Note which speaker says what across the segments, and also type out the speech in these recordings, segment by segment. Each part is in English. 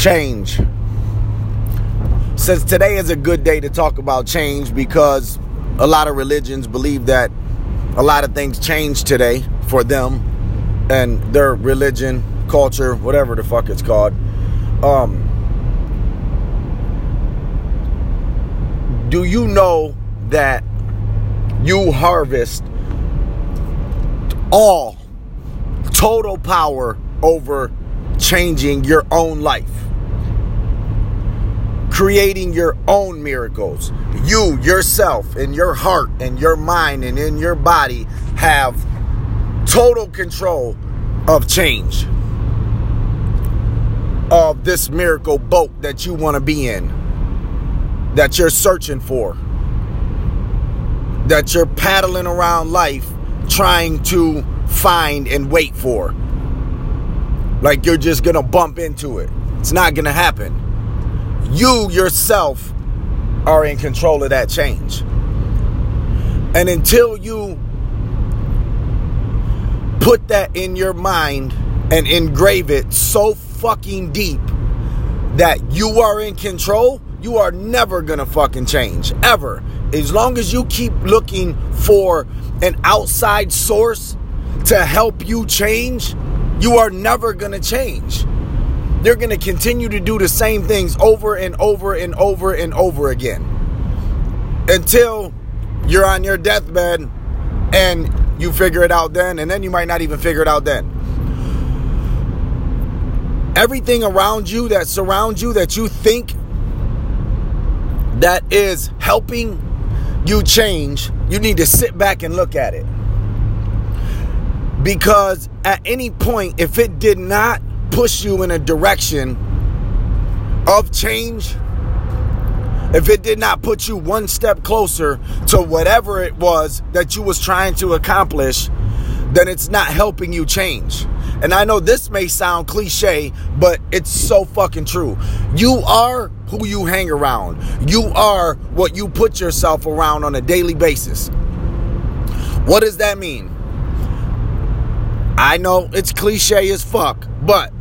Speaker 1: change. Since today is a good day to talk about change because a lot of religions believe that a lot of things change today for them and their religion, culture, whatever the fuck it's called. Um, do you know that you harvest all total power over changing your own life? Creating your own miracles. You, yourself, in your heart and your mind and in your body have total control of change of this miracle boat that you want to be in, that you're searching for, that you're paddling around life trying to find and wait for. Like you're just going to bump into it. It's not going to happen. You yourself are in control of that change. And until you put that in your mind and engrave it so fucking deep that you are in control, you are never gonna fucking change. Ever. As long as you keep looking for an outside source to help you change, you are never gonna change. You're gonna continue to do the same things over and over and over and over again until you're on your deathbed and you figure it out then, and then you might not even figure it out then everything around you that surrounds you that you think that is helping you change, you need to sit back and look at it. Because at any point, if it did not push you in a direction of change, if it did not put you one step closer to whatever it was that you was trying to accomplish, then it's not helping you change. And I know this may sound cliche, but it's so fucking true. You are who you hang around. You are what you put yourself around on a daily basis. What does that mean? I know it's cliche as fuck, but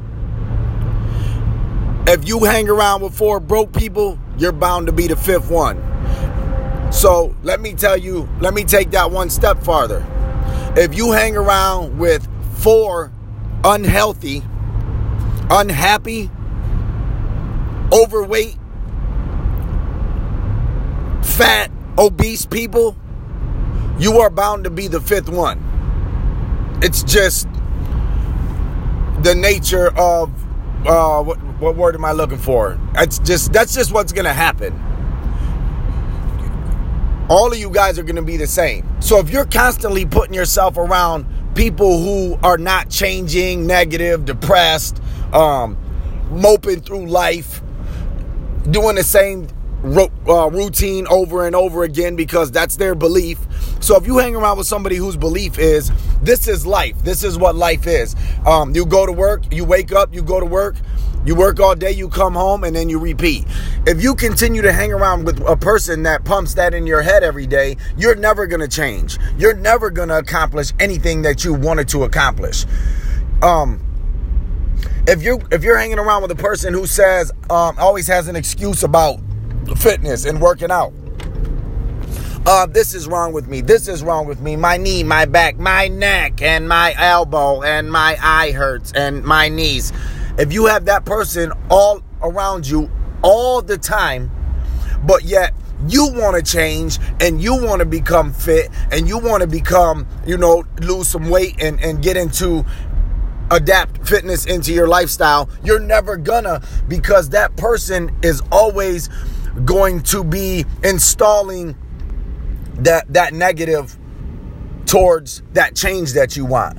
Speaker 1: if you hang around with four broke people, you're bound to be the fifth one. So let me tell you, let me take that one step farther. If you hang around with four unhealthy, unhappy, overweight, fat, obese people, you are bound to be the fifth one. It's just the nature of uh, what, word am I looking for? That's just that's just what's gonna happen. All of you guys are gonna be the same. So if you're constantly putting yourself around people who are not changing, negative, depressed, um, moping through life, doing the same ro- uh, routine over and over again because that's their belief. So if you hang around with somebody whose belief is this is life, this is what life is. Um, you go to work, you wake up, you go to work, you work all day, you come home, and then you repeat. If you continue to hang around with a person that pumps that in your head every day, you're never to change. You're never to accomplish anything that you wanted to accomplish. Um, if you if you're hanging around with a person who says um, always has an excuse about fitness and working out. Uh, this is wrong with me. This is wrong with me. My knee, my back, my neck, and my elbow, and my eye hurts, and my knees. If you have that person all around you all the time, but yet you want to change and you want to become fit and you want to become, you know, lose some weight and, and get into adapt fitness into your lifestyle, you're never gonna because that person is always going to be installing that that negative towards that change that you want.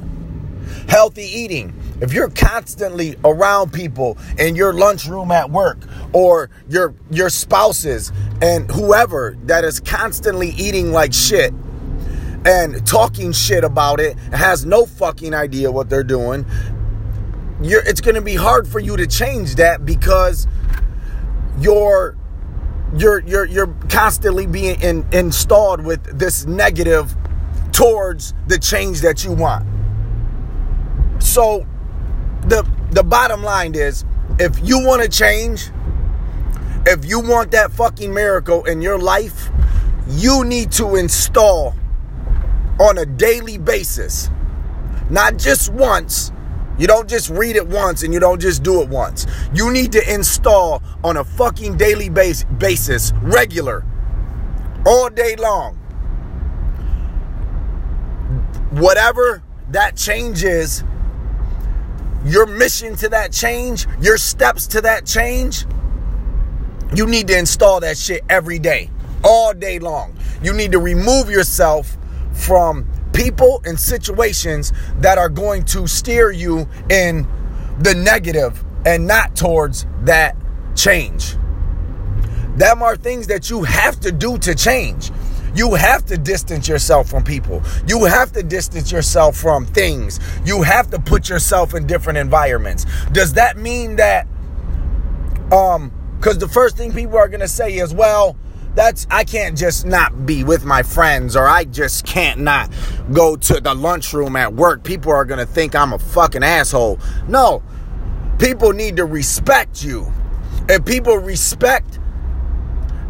Speaker 1: Healthy eating. If you're constantly around people in your lunchroom at work or your your spouses and whoever that is constantly eating like shit and talking shit about it has no fucking idea what they're doing, you're, it's going to be hard for you to change that because you're you're you're you're constantly being in, installed with this negative towards the change that you want. So the the bottom line is if you want to change, if you want that fucking miracle in your life, you need to install on a daily basis, not just once. You don't just read it once and you don't just do it once. You need to install on a fucking daily base, basis, regular, all day long. Whatever that change is, your mission to that change, your steps to that change, you need to install that shit every day, all day long. You need to remove yourself from people and situations that are going to steer you in the negative and not towards that change. Them are things that you have to do to change. You have to distance yourself from people. You have to distance yourself from things. You have to put yourself in different environments. Does that mean that um cuz the first thing people are going to say is, "Well, that's I can't just not be with my friends or I just can't not go to the lunchroom at work. People are going to think I'm a fucking asshole." No. People need to respect you. If people respect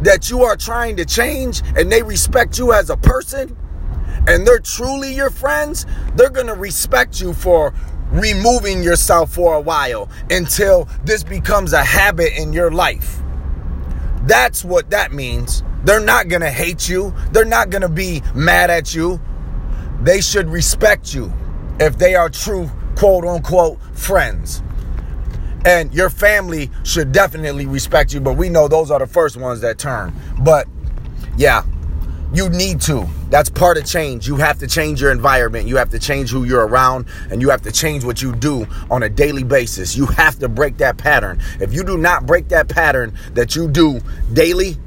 Speaker 1: that you are trying to change and they respect you as a person and they're truly your friends, they're going to respect you for removing yourself for a while until this becomes a habit in your life. That's what that means. They're not going to hate you, they're not going to be mad at you. They should respect you if they are true quote unquote friends. And your family should definitely respect you, but we know those are the first ones that turn. But yeah, you need to. That's part of change. You have to change your environment. You have to change who you're around, and you have to change what you do on a daily basis. You have to break that pattern. If you do not break that pattern that you do daily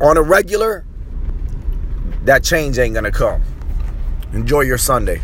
Speaker 1: on a regular, that change ain't gonna come. Enjoy your Sunday.